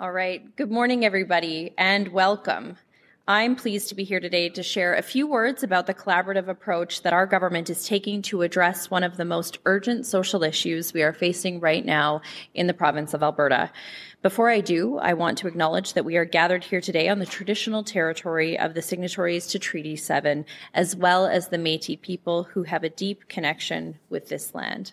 All right. Good morning, everybody, and welcome. I'm pleased to be here today to share a few words about the collaborative approach that our government is taking to address one of the most urgent social issues we are facing right now in the province of Alberta. Before I do, I want to acknowledge that we are gathered here today on the traditional territory of the signatories to Treaty 7, as well as the Metis people who have a deep connection with this land.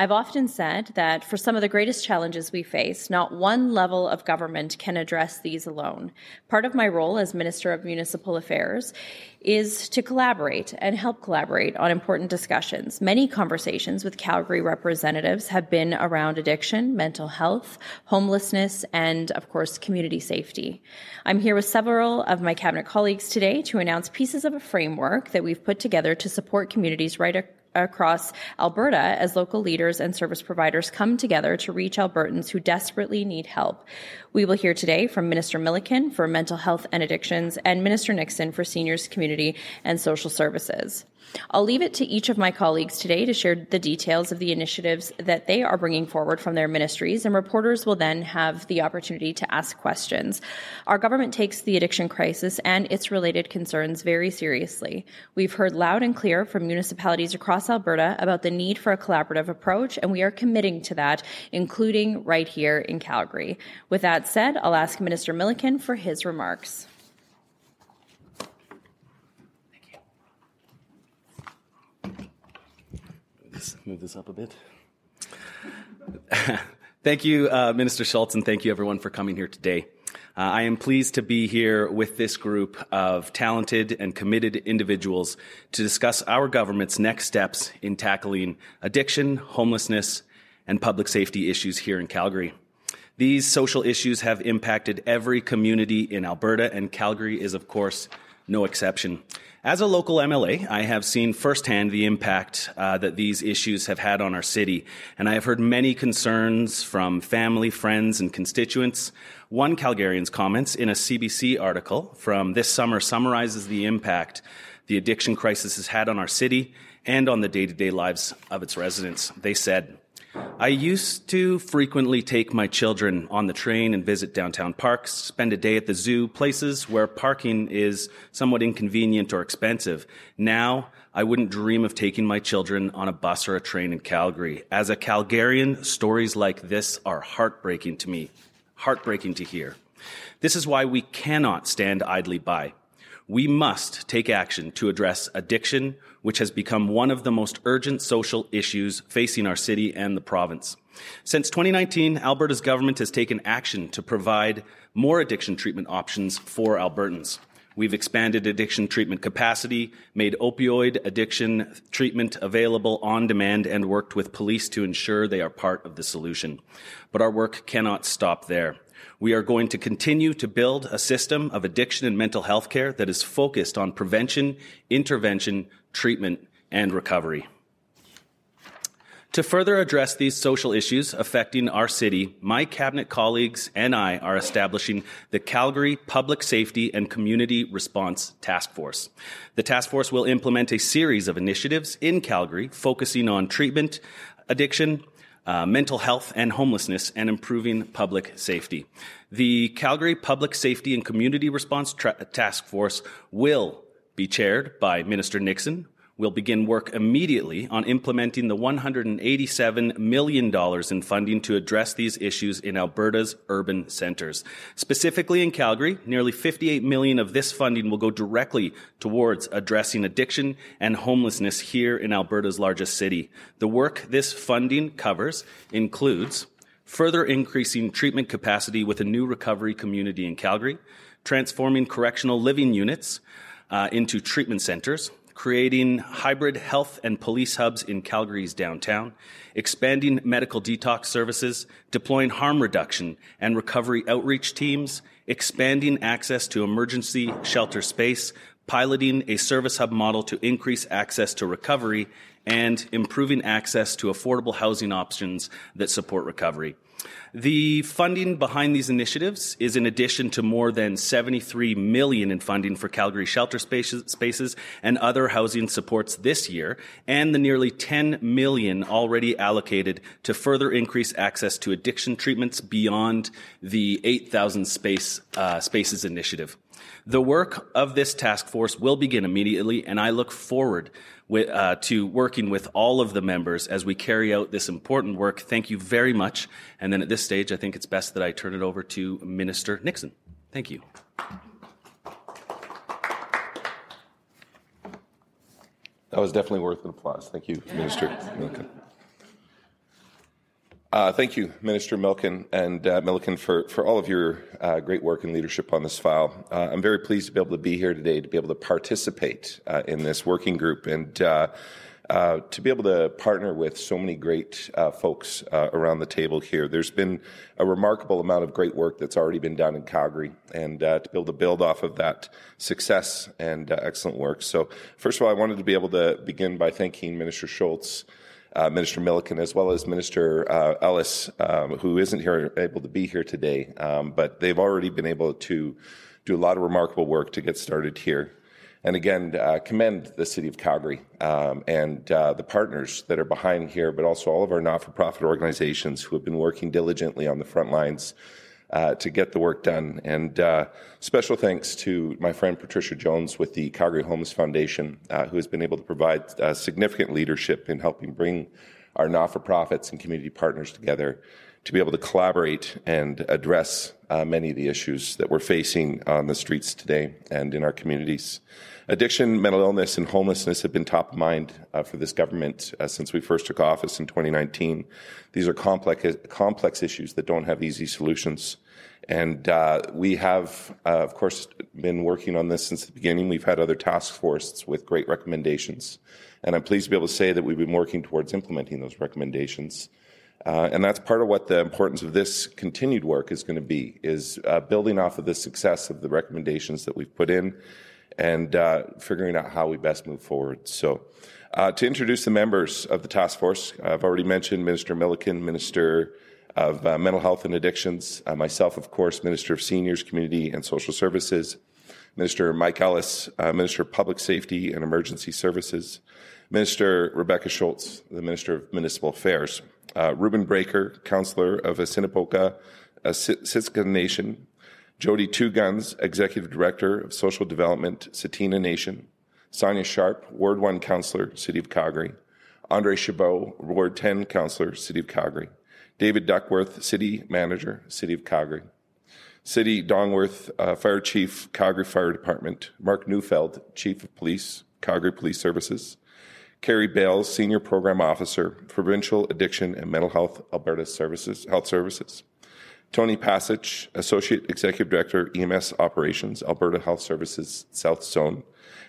I've often said that for some of the greatest challenges we face, not one level of government can address these alone. Part of my role as Minister of Municipal Affairs is to collaborate and help collaborate on important discussions. Many conversations with Calgary representatives have been around addiction, mental health, homelessness, and of course, community safety. I'm here with several of my cabinet colleagues today to announce pieces of a framework that we've put together to support communities right across Alberta as local leaders and service providers come together to reach Albertans who desperately need help. We will hear today from Minister Milliken for Mental Health and Addictions and Minister Nixon for Seniors, Community and Social Services. I'll leave it to each of my colleagues today to share the details of the initiatives that they are bringing forward from their ministries, and reporters will then have the opportunity to ask questions. Our government takes the addiction crisis and its related concerns very seriously. We've heard loud and clear from municipalities across Alberta about the need for a collaborative approach, and we are committing to that, including right here in Calgary. With that said, I'll ask Minister Milliken for his remarks. Let's move this up a bit. thank you, uh, Minister Schulz, and thank you everyone for coming here today. Uh, I am pleased to be here with this group of talented and committed individuals to discuss our government's next steps in tackling addiction, homelessness, and public safety issues here in Calgary. These social issues have impacted every community in Alberta, and Calgary is, of course, no exception. As a local MLA, I have seen firsthand the impact uh, that these issues have had on our city, and I have heard many concerns from family, friends, and constituents. One Calgarian's comments in a CBC article from this summer summarizes the impact the addiction crisis has had on our city and on the day to day lives of its residents. They said, I used to frequently take my children on the train and visit downtown parks, spend a day at the zoo, places where parking is somewhat inconvenient or expensive. Now, I wouldn't dream of taking my children on a bus or a train in Calgary. As a Calgarian, stories like this are heartbreaking to me, heartbreaking to hear. This is why we cannot stand idly by. We must take action to address addiction, which has become one of the most urgent social issues facing our city and the province. Since 2019, Alberta's government has taken action to provide more addiction treatment options for Albertans. We've expanded addiction treatment capacity, made opioid addiction treatment available on demand, and worked with police to ensure they are part of the solution. But our work cannot stop there. We are going to continue to build a system of addiction and mental health care that is focused on prevention, intervention, treatment, and recovery. To further address these social issues affecting our city, my cabinet colleagues and I are establishing the Calgary Public Safety and Community Response Task Force. The task force will implement a series of initiatives in Calgary focusing on treatment, addiction, uh, mental health and homelessness, and improving public safety. The Calgary Public Safety and Community Response Tra- Task Force will be chaired by Minister Nixon, will begin work immediately on implementing the $187 million in funding to address these issues in Alberta's urban centres. Specifically in Calgary, nearly 58 million of this funding will go directly towards addressing addiction and homelessness here in Alberta's largest city. The work this funding covers includes further increasing treatment capacity with a new recovery community in Calgary, transforming correctional living units uh, into treatment centers, creating hybrid health and police hubs in Calgary's downtown, expanding medical detox services, deploying harm reduction and recovery outreach teams, expanding access to emergency shelter space, piloting a service hub model to increase access to recovery, and improving access to affordable housing options that support recovery. The funding behind these initiatives is in addition to more than 73 million in funding for Calgary shelter spaces, and other housing supports this year, and the nearly 10 million already allocated to further increase access to addiction treatments beyond the 8,000 space, uh, spaces initiative. The work of this task force will begin immediately, and I look forward with, uh, to working with all of the members as we carry out this important work. Thank you very much. And then at this stage, I think it's best that I turn it over to Minister Nixon. Thank you. That was definitely worth an applause. Thank you, Minister Milliken. Uh, thank you, Minister Milken and uh, Milliken, for, for all of your uh, great work and leadership on this file. Uh, I'm very pleased to be able to be here today to be able to participate uh, in this working group and uh, to be able to partner with so many great folks around the table here. There's been a remarkable amount of great work that's already been done in Calgary, and to be able to build off of that success and excellent work. So, first of all, I wanted to be able to begin by thanking Minister Schulz uh, Minister Milliken, as well as Minister uh, Ellis, um, who isn't here able to be here today, um, but they've already been able to do a lot of remarkable work to get started here. And again, uh, commend the City of Calgary um, and uh, the partners that are behind here, but also all of our not-for-profit organizations who have been working diligently on the front lines uh, to get the work done. And uh, special thanks to my friend Patricia Jones with the Calgary Homeless Foundation, uh, who has been able to provide uh, significant leadership in helping bring our not for profits and community partners together to be able to collaborate and address uh, many of the issues that we're facing on the streets today and in our communities. Addiction, mental illness, and homelessness have been top of mind uh, for this government uh, since we first took office in 2019. These are complex, complex issues that don't have easy solutions. And uh, we have, uh, of course, been working on this since the beginning. We've had other task forces with great recommendations. And I'm pleased to be able to say that we've been working towards implementing those recommendations. Uh, and that's part of what the importance of this continued work is going to be, is uh, building off of the success of the recommendations that we've put in and uh, figuring out how we best move forward. So uh, to introduce the members of the task force, I've already mentioned Minister Milliken, Minister of uh, Mental Health and Addictions, uh, myself, of course, Minister of Seniors, Community and Social Services, Minister Mike Ellis, Minister of Public Safety and Emergency Services, Minister Rebecca Schulz, the Minister of Municipal Affairs, uh, Ruben Breaker, councillor of Assiniboia, uh, Siksika Nation, Jody Two Guns, Executive Director of Social Development, Tsuut'ina Nation, Sonya Sharp, Ward 1 counselor, City of Calgary, Andre Chabot, Ward 10 counselor, City of Calgary, David Duckworth, City Manager, City of Calgary, Steve Dongworth, uh, Fire Chief, Calgary Fire Department, Mark Neufeld, Chief of Police, Calgary Police Services, Carrie Bales, Senior Program Officer, Provincial Addiction and Mental Health Alberta Services, Health Services. Tony Passage, Associate Executive Director, EMS Operations, Alberta Health Services South Zone.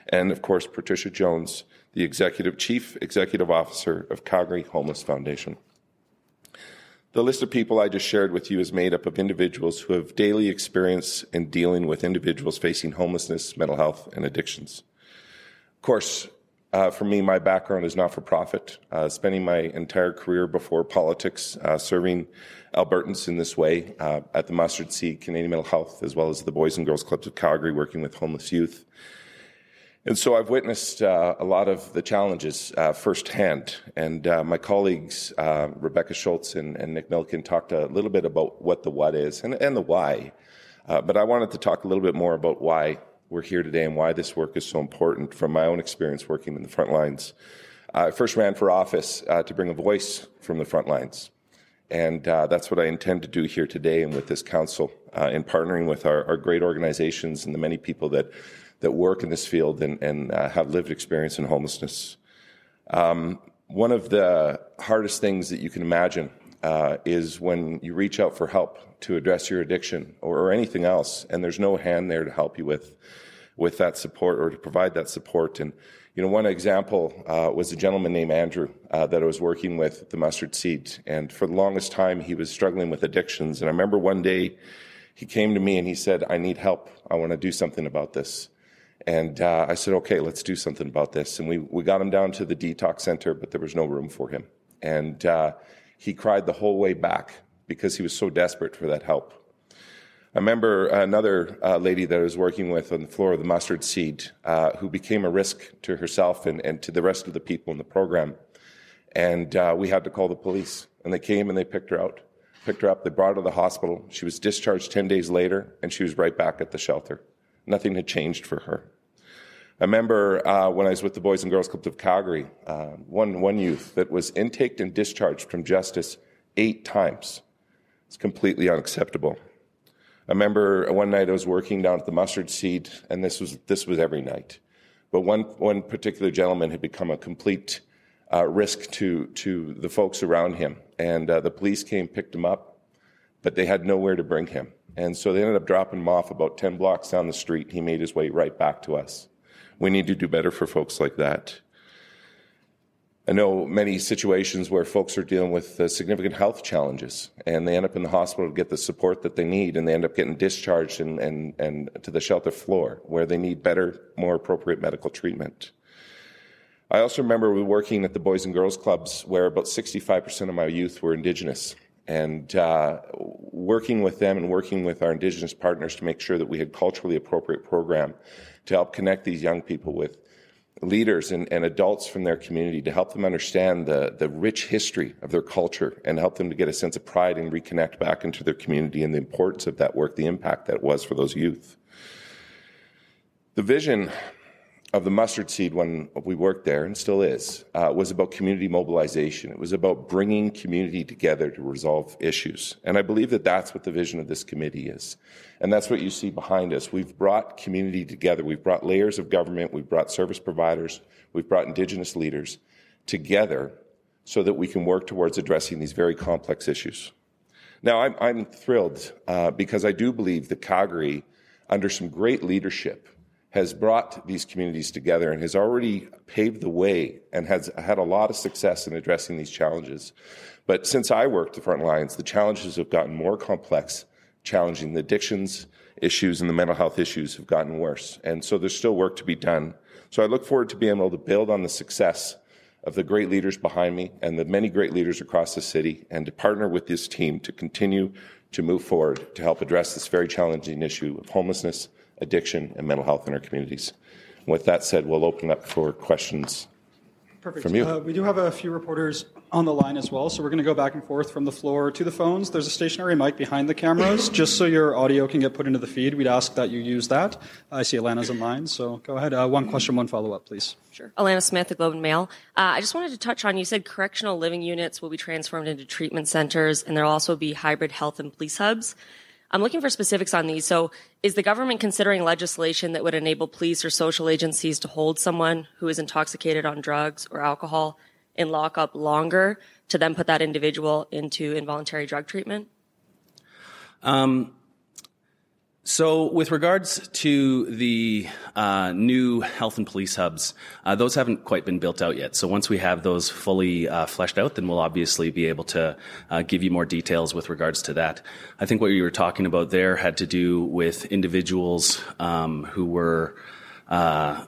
And of course, Patricia Jones, the Executive Chief Executive Officer of Calgary Homeless Foundation. The list of people I just shared with you is made up of individuals who have daily experience in dealing with individuals facing homelessness, mental health, and addictions. Of course, uh, for me, my background is not for profit. Uh, spending my entire career before politics, uh, serving Albertans in this way uh, at the Mustard Seed, Canadian Mental Health, as well as the Boys and Girls Clubs of Calgary, working with homeless youth. And so I've witnessed uh, a lot of the challenges uh, firsthand. And my colleagues, Rebecca Schulz and, and, Nick Milliken, talked a little bit about what the what is and, and the why. but I wanted to talk a little bit more about why we're here today and why this work is so important from my own experience working in the front lines. I first ran for office uh, to bring a voice from the front lines. And uh, that's what I intend to do here today and with this council uh, in partnering with our, our, great organizations and the many people that, that work in this field and, and uh, have lived experience in homelessness. Um, one of the hardest things that you can imagine uh, is when you reach out for help to address your addiction or, or, anything else, and there's no hand there to help you with with that support or to provide that support. And you know, one example uh, was a gentleman named Andrew uh, that I was working with the mustard seed, and for the longest time he was struggling with addictions. And I remember one day he came to me and he said, "I need help. I want to do something about this." And uh, I said, "Okay, let's do something about this." And we we got him down to the detox center, but there was no room for him, and uh, he cried the whole way back because he was so desperate for that help. I remember another uh, lady that I was working with on the floor of the mustard seed uh, who became a risk to herself and, and, to the rest of the people in the program. And uh, we had to call the police. And they came and they picked her out, picked her up. They brought her to the hospital. She was discharged 10 days later, and she was right back at the shelter. Nothing had changed for her. I remember uh, when I was with the Boys and Girls Club of Calgary, uh, one, one youth that was intaked and discharged from justice eight times. It's completely unacceptable. I remember one night I was working down at the mustard seed, and this was this was every night. But one one particular gentleman had become a complete uh, risk to to the folks around him, and uh, the police came, picked him up, but they had nowhere to bring him, and so they ended up dropping him off about ten blocks down the street. He made his way right back to us. We need to do better for folks like that. I know many situations where folks are dealing with uh, significant health challenges and they end up in the hospital to get the support that they need and they end up getting discharged and, and, and to the shelter floor where they need better, more appropriate medical treatment. I also remember working at the Boys and Girls Clubs where about 65% of my youth were Indigenous and uh, working with them and working with our Indigenous partners to make sure that we had culturally appropriate program to help connect these young people with leaders and, and, adults from their community to help them understand the, the rich history of their culture and help them to get a sense of pride and reconnect back into their community and the importance of that work, the impact that was for those youth. The vision of the mustard seed when we worked there and still is uh, was about community mobilization. It was about bringing community together to resolve issues. And i believe that that's what the vision of this committee is. And that's what you see behind us. We've brought community together. We've brought layers of government. We've brought service providers. We've brought indigenous leaders together so that we can work towards addressing these very complex issues. Now i'm, I'm thrilled uh, because i do believe that calgary under some great leadership has brought these communities together and has already paved the way and has had a lot of success in addressing these challenges. But since I worked the front lines, the challenges have gotten more complex, challenging. The addictions issues and the mental health issues have gotten worse. And so there's still work to be done. So I look forward to being able to build on the success of the great leaders behind me and the many great leaders across the city and to partner with this team to continue to move forward to help address this very challenging issue of homelessness addiction, and mental health in our communities. With that said, we'll open up for questions Perfect. from you. Uh, we do have a few reporters on the line as well, so we're going to go back and forth from the floor to the phones. There's a stationary mic behind the cameras, just so your audio can get put into the feed. We'd ask that you use that. I see Alana's in line, so go ahead. Uh, one question, one follow up, please. Sure. Alana Smith, the Globe and Mail. Uh, I just wanted to touch on you said correctional living units will be transformed into treatment centers, and there'll also be hybrid health and police hubs. I'm looking for specifics on these. So, is the government considering legislation that would enable police or social agencies to hold someone who is intoxicated on drugs or alcohol in lockup longer to then put that individual into involuntary drug treatment? Um, so, with regards to the uh, new health and police hubs, uh, those haven't quite been built out yet. So, once we have those fully uh, fleshed out, then we'll obviously be able to uh, give you more details with regards to that. I think what you were talking about there had to do with individuals um, who were uh,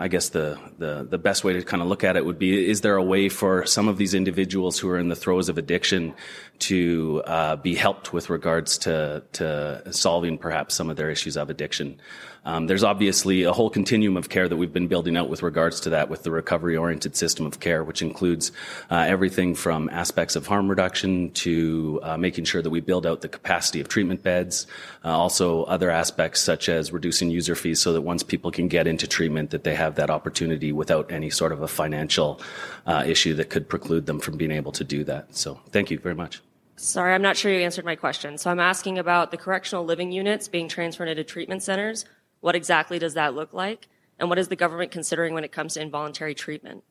I guess the, the, the best way to kind of look at it would be: Is there a way for some of these individuals who are in the throes of addiction to uh, be helped with regards to to solving perhaps some of their issues of addiction? Um, there's obviously a whole continuum of care that we've been building out with regards to that with the recovery oriented system of care, which includes uh, everything from aspects of harm reduction to uh, making sure that we build out the capacity of treatment beds, uh, also other aspects such as reducing user fees so that once people can get into treatment that they have that opportunity without any sort of a financial uh, issue that could preclude them from being able to do that. So thank you very much. Sorry, I'm not sure you answered my question. So I'm asking about the correctional living units being transferred into treatment centers. What exactly does that look like? And what is the government considering when it comes to involuntary treatment?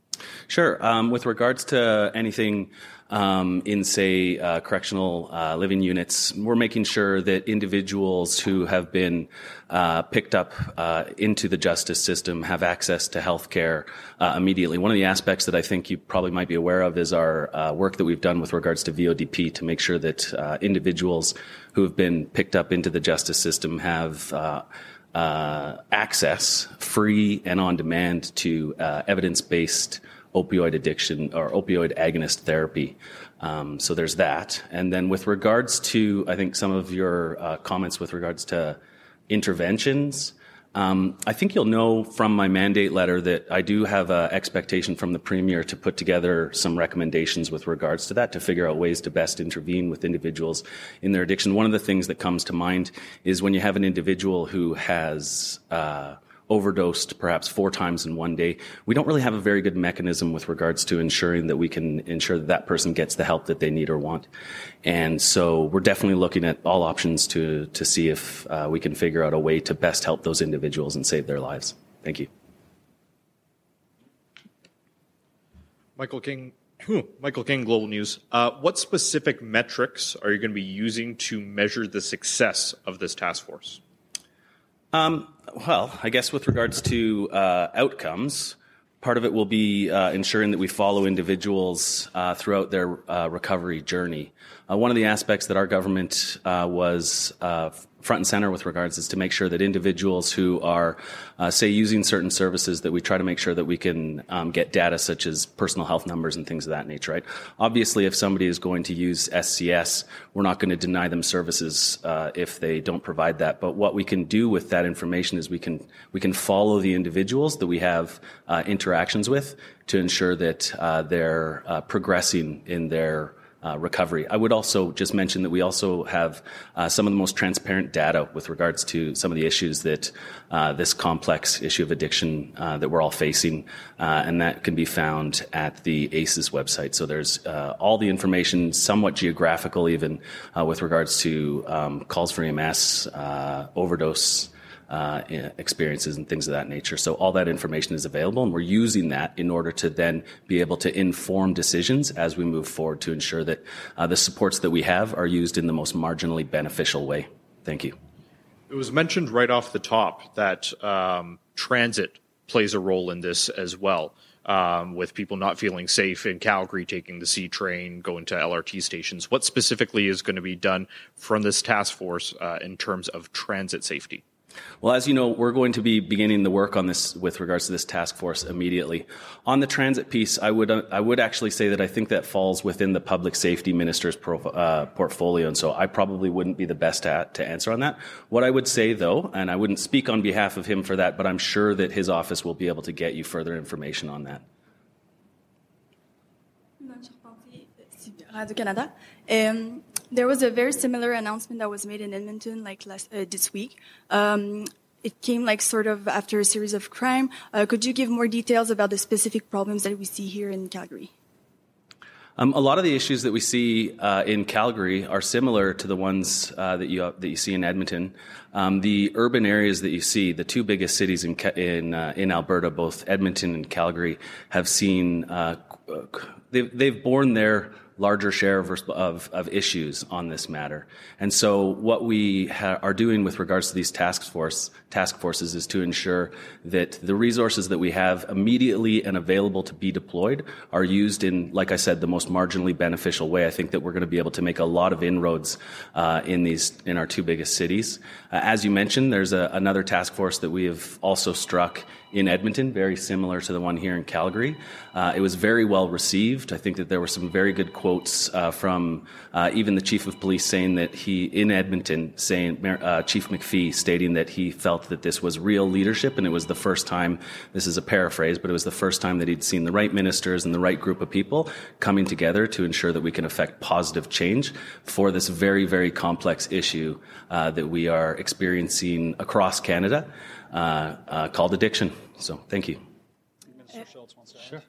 Sure. Um, with regards to anything um, in, say, uh, correctional uh, living units, we're making sure that individuals who have been uh, picked up uh, into the justice system have access to health care uh, immediately. One of the aspects that I think you probably might be aware of is our uh, work that we've done with regards to VODP to make sure that individuals who have been picked up into the justice system have uh, access, free and on demand, to uh, evidence based opioid addiction or opioid agonist therapy. Um, so there's that. And then with regards to, I think some of your uh, comments with regards to interventions, um, I think you'll know from my mandate letter that I do have an expectation from the Premier to put together some recommendations with regards to that to figure out ways to best intervene with individuals in their addiction. One of the things that comes to mind is when you have an individual who has uh, overdosed perhaps four times in one day, we don't really have a very good mechanism with regards to ensuring that we can ensure that that person gets the help that they need or want. And so we're definitely looking at all options to, to see if uh, we can figure out a way to best help those individuals and save their lives. Thank you. Michael King, Michael King, Global News. Uh, what specific metrics are you going to be using to measure the success of this task force? Um, well, I guess with regards to uh, outcomes, part of it will be uh, ensuring that we follow individuals uh, throughout their uh, recovery journey. Uh, one of the aspects that our government uh, was front and center with regards is to make sure that individuals who are, uh, say, using certain services, that we try to make sure that we can um, get data such as personal health numbers and things of that nature, right? Obviously, if somebody is going to use SCS, we're not going to deny them services uh, if they don't provide that. But what we can do with that information is we can we can follow the individuals that we have uh, interactions with to ensure that uh, they're uh, progressing in their uh, recovery. I would also just mention that we also have uh, some of the most transparent data with regards to some of the issues that uh, this complex issue of addiction uh, that we're all facing, uh, and that can be found at the ACES website. So there's uh, all the information, somewhat geographical even, with regards to um, calls for EMS, overdose uh, experiences and things of that nature. So all that information is available, and we're using that in order to then be able to inform decisions as we move forward to ensure that uh, the supports that we have are used in the most marginally beneficial way. Thank you. It was mentioned right off the top that um, transit plays a role in this as well. Um, with people not feeling safe in Calgary, taking the C train, going to LRT stations. What specifically is going to be done from this task force uh, in terms of transit safety? Well, as you know, we're going to be beginning the work on this with regards to this task force immediately. On the transit piece, I would uh, I would actually say that I think that falls within the public safety minister's uh, portfolio, and so I probably wouldn't be the best at to answer on that. What I would say, though, and I wouldn't speak on behalf of him for that, but I'm sure that his office will be able to get you further information on that. Radio-Canada. Um, there was a very similar announcement that was made in Edmonton, like last uh, this week. Um, it came like sort of after a series of crime. Uh, could you give more details about the specific problems that we see here in Calgary? Um, a lot of the issues that we see uh, in Calgary are similar to the ones uh, that you that you see in Edmonton. Um, the urban areas that you see, the two biggest cities in in uh, in Alberta, both Edmonton and Calgary, have seen uh, they've they've borne their larger share of, of, of, issues on this matter. And so what we ha- are doing with regards to these task force task forces is to ensure that the resources that we have immediately and available to be deployed are used in, like I said, the most marginally beneficial way. I think that we're going to be able to make a lot of inroads uh, in these in our two biggest cities. Uh, as you mentioned, there's a, another task force that we have also struck in Edmonton, very similar to the one here in Calgary. Uh, it was very well received. I think that there were some very good quotes uh, from uh, even the chief of police saying that he, in Edmonton, saying uh, Chief McFee stating that he felt that this was real leadership, and it was the first time. This is a paraphrase, but it was the first time that he'd seen the right ministers and the right group of people coming together to ensure that we can affect positive change for this very, very complex issue uh, that we are experiencing across Canada Uh, uh, called addiction. So thank you. Sure.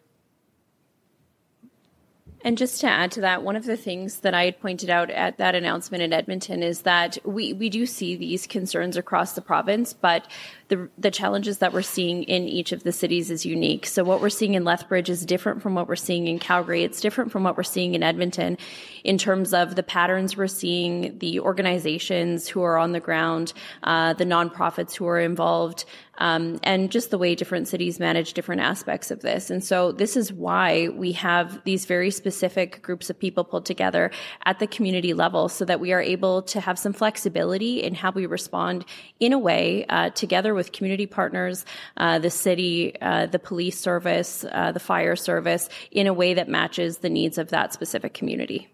And just to add to that, one of the things that I had pointed out at that announcement in Edmonton is that we, we do see these concerns across the province, but the, the challenges that we're seeing in each of the cities is unique. So what we're seeing in Lethbridge is different from what we're seeing in Calgary. It's different from what we're seeing in Edmonton in terms of the patterns we're seeing, the organizations who are on the ground, uh, the nonprofits who are involved, um, and just the way different cities manage different aspects of this. And so this is why we have these very specific groups of people pulled together at the community level so that we are able to have some flexibility in how we respond in a way uh, together with community partners, uh, the city, uh, the police service, uh, the fire service, in a way that matches the needs of that specific community.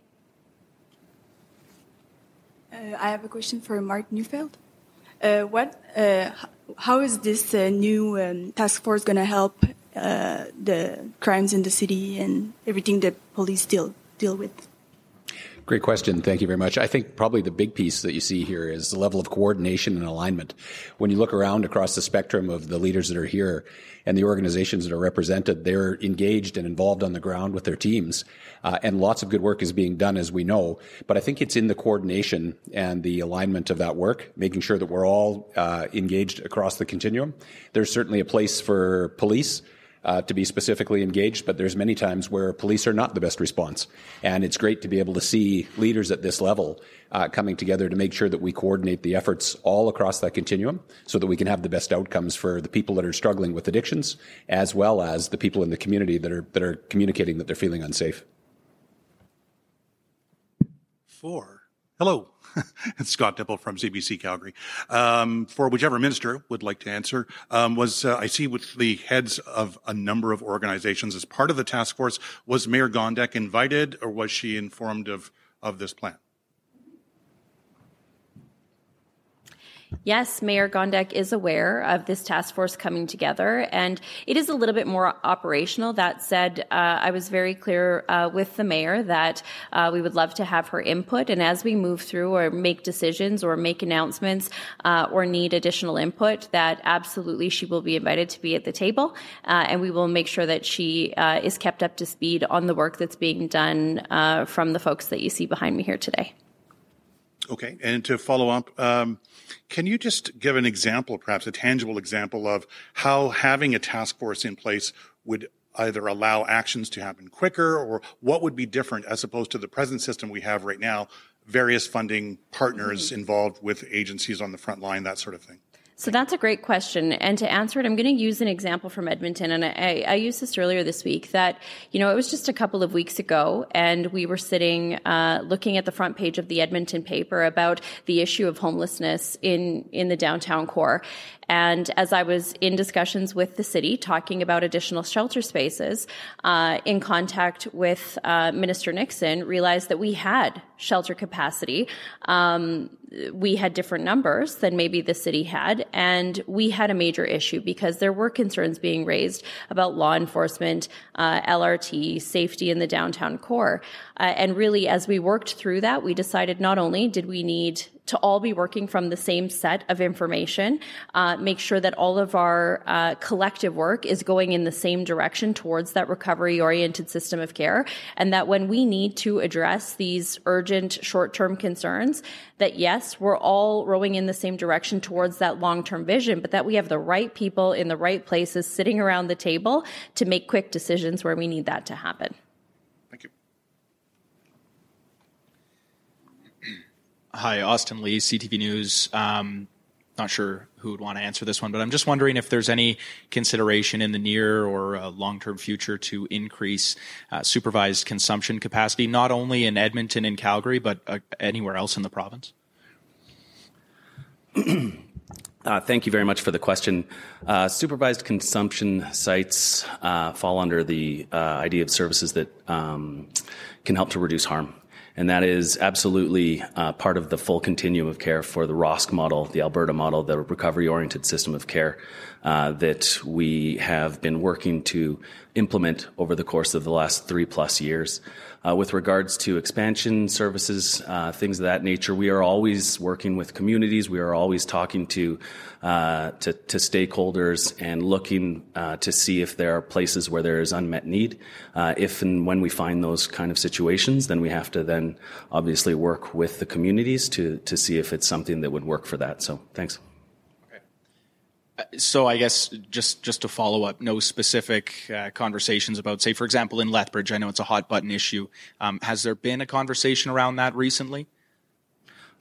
Uh, I have a question for Mark Neufeld. Uh, what, uh, how is this new um, task force going to help the crimes in the city and everything that police deal deal with? Great question. Thank you very much. I think probably the big piece that you see here is the level of coordination and alignment. When you look around across the spectrum of the leaders that are here and the organizations that are represented, they're engaged and involved on the ground with their teams. Uh, and lots of good work is being done, as we know. But I think it's in the coordination and the alignment of that work, making sure that we're all uh, engaged across the continuum. There's certainly a place for police uh, to be specifically engaged, but there's many times where police are not the best response. And it's great to be able to see leaders at this level uh, coming together to make sure that we coordinate the efforts all across that continuum so that we can have the best outcomes for the people that are struggling with addictions, as well as the people in the community that are, that are communicating that they're feeling unsafe. Four. Hello. it's Scott Dippel from CBC Calgary. Um, for whichever minister would like to answer, um, was uh, I see with the heads of a number of organizations as part of the task force. Was Mayor Gondek invited, or was she informed of of this plan? Yes, Mayor Gondek is aware of this task force coming together, and it is a little bit more operational. That said, uh, I was very clear uh, with the mayor that uh, we would love to have her input, and as we move through or make decisions or make announcements uh, or need additional input, that absolutely she will be invited to be at the table, uh, and we will make sure that she uh, is kept up to speed on the work that's being done from the folks that you see behind me here today. Okay, and to follow up, um, can you just give an example, perhaps a tangible example of how having a task force in place would either allow actions to happen quicker or what would be different as opposed to the present system we have right now, various funding partners mm-hmm. involved with agencies on the front line, that sort of thing? So that's a great question. And to answer it, I'm going to use an example from Edmonton. And I, I, used this earlier this week that, you know, it was just a couple of weeks ago and we were sitting, uh, looking at the front page of the Edmonton paper about the issue of homelessness in, in the downtown core. And as I was in discussions with the city talking about additional shelter spaces, uh, in contact with uh, Minister Nixon, realized that we had shelter capacity. Um, we had different numbers than maybe the city had, and we had a major issue because there were concerns being raised about law enforcement, uh, LRT, safety in the downtown core. Uh, and really, as we worked through that, we decided not only did we need to all be working from the same set of information, uh, make sure that all of our uh, collective work is going in the same direction towards that recovery oriented system of care. And that when we need to address these urgent short term concerns, that yes, we're all rowing in the same direction towards that long term vision, but that we have the right people in the right places sitting around the table to make quick decisions where we need that to happen. Hi, Austin Lee, CTV News. Um, not sure who would want to answer this one, but I'm just wondering if there's any consideration in the near or uh, long-term future to increase uh, supervised consumption capacity, not only in Edmonton and Calgary, but uh, anywhere else in the province. Uh, thank you very much for the question. Uh, supervised consumption sites uh, fall under the idea of services that um, can help to reduce harm. And that is absolutely uh, part of the full continuum of care for the ROSC model, the Alberta model, the recovery oriented system of care uh, that we have been working to implement over the course of the last three plus years. Uh, with regards to expansion services, uh, things of that nature, we are always working with communities. We are always talking to uh, to, to, stakeholders and looking uh, to see if there are places where there is unmet need. Uh, if and when we find those kind of situations, then we have to then obviously work with the communities to to see if it's something that would work for that. So, thanks so I guess just just to follow up, no specific uh, conversations about, say, for example, in Lethbridge. I know it's a hot button issue. Um, has there been a conversation around that recently?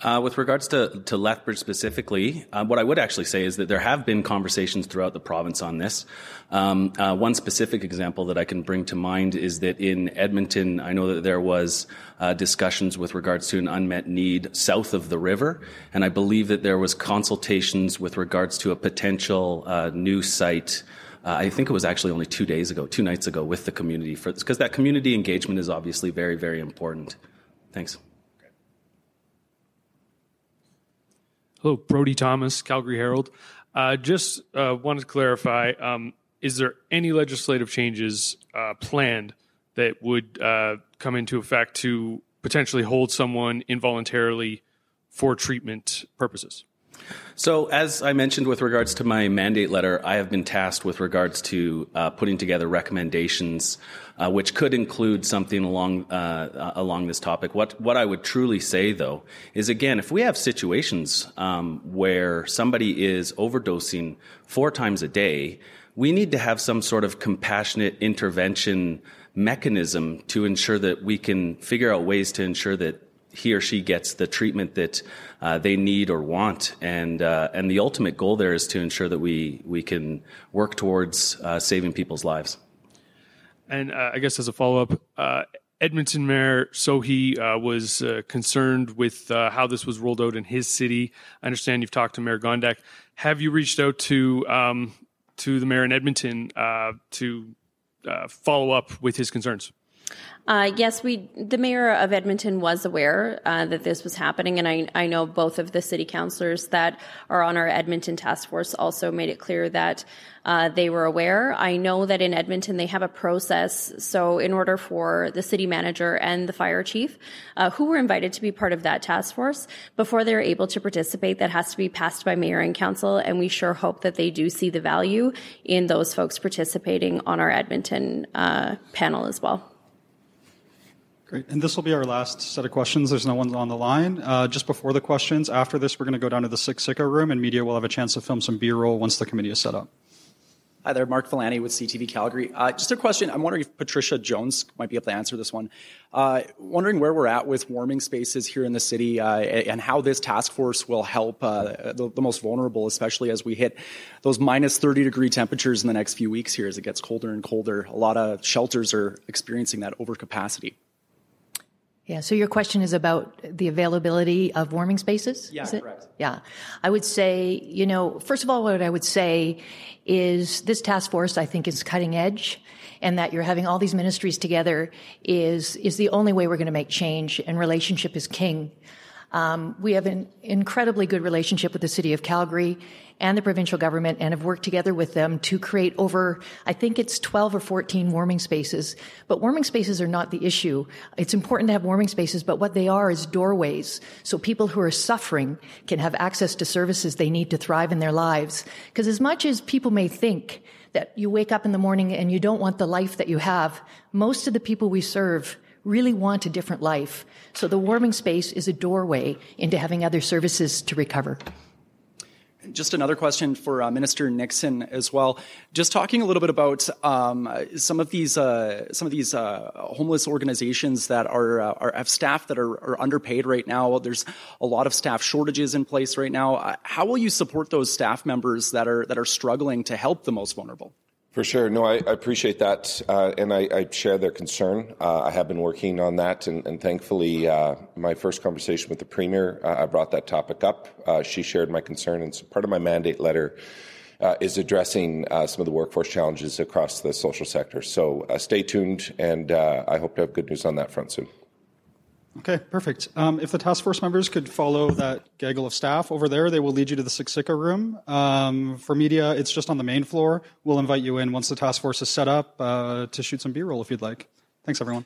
Uh, with regards to, to Lethbridge specifically, uh, what I would actually say is that there have been conversations throughout the province on this. Um, uh, one specific example that I can bring to mind is that in Edmonton, I know that there was uh, discussions with regards to an unmet need south of the river, and I believe that there was consultations with regards to a potential uh, new site. Uh, I think it was actually only two days ago, two nights ago, with the community because that community engagement is obviously very, very important. Thanks. Hello, Brodie Thomas, Calgary Herald. Uh, just uh, wanted to clarify um, is there any legislative changes uh, planned that would uh, come into effect to potentially hold someone involuntarily for treatment purposes? So, as I mentioned with regards to my mandate letter, I have been tasked with regards to uh, putting together recommendations, uh, which could include something along uh, along this topic. What what I would truly say, though, is again, if we have situations um, where somebody is overdosing four times a day, we need to have some sort of compassionate intervention mechanism to ensure that we can figure out ways to ensure that he or she gets the treatment that uh, they need or want. And, uh, and the ultimate goal there is to ensure that we, we can work towards uh, saving people's lives. And uh, I guess as a follow up, uh, Edmonton Mayor Sohi uh, was concerned with how this was rolled out in his city. I understand you've talked to Mayor Gondek. Have you reached out to um, to the mayor in Edmonton to follow up with his concerns? Uh, yes, we. The mayor of Edmonton was aware uh, that this was happening, and I, I know both of the city councilors that are on our Edmonton task force also made it clear that uh, they were aware. I know that in Edmonton they have a process. So, in order for the city manager and the fire chief, uh, who were invited to be part of that task force, before they're able to participate, that has to be passed by mayor and council. And we sure hope that they do see the value in those folks participating on our Edmonton uh, panel as well. Great. And this will be our last set of questions. There's no one on the line. Uh, just before the questions, after this, we're going to go down to the Siksika room, and media will have a chance to film some B-roll once the committee is set up. Hi there, Mark Villani with CTV Calgary. Uh, just a question. I'm wondering if Patricia Jones might be able to answer this one. Uh, wondering where we're at with warming spaces here in the city uh, and how this task force will help uh, the, the, most vulnerable, especially as we hit those minus 30 degree temperatures in the next few weeks here as it gets colder and colder. A lot of shelters are experiencing that overcapacity. Yeah, so your question is about the availability of warming spaces? Yeah, correct. Yeah. I would say, you know, first of all, what I would say is this task force, I think, is cutting edge and that you're having all these ministries together is, is the only way we're going to make change and relationship is king. Um, we have an incredibly good relationship with the city of Calgary and the provincial government and have worked together with them to create over, I think it's 12 or 14 warming spaces. But warming spaces are not the issue. It's important to have warming spaces, but what they are is doorways. So people who are suffering can have access to services they need to thrive in their lives. Because as much as people may think that you wake up in the morning and you don't want the life that you have, most of the people we serve really want a different life. So the warming space is a doorway into having other services to recover. Just another question for uh, Minister Nixon as well. Just talking a little bit about um, some of these uh, some of these uh, homeless organizations that are, uh, are have staff that are, are, underpaid right now. There's a lot of staff shortages in place right now. Uh, how will you support those staff members that are that are struggling to help the most vulnerable? For sure. No, I, I appreciate that, uh, and I, I, share their concern. Uh, I have been working on that, and, and thankfully, uh, my first conversation with the Premier, uh, I brought that topic up. Uh, she shared my concern, and so part of my mandate letter uh, is addressing some of the workforce challenges across the social sector. So stay tuned, and I hope to have good news on that front soon. Okay, perfect. Um, if the task force members could follow that gaggle of staff over there, they will lead you to the Siksika room. Um, for media, it's just on the main floor. We'll invite you in once the task force is set up uh, to shoot some B roll if you'd like. Thanks, everyone.